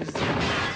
decisões.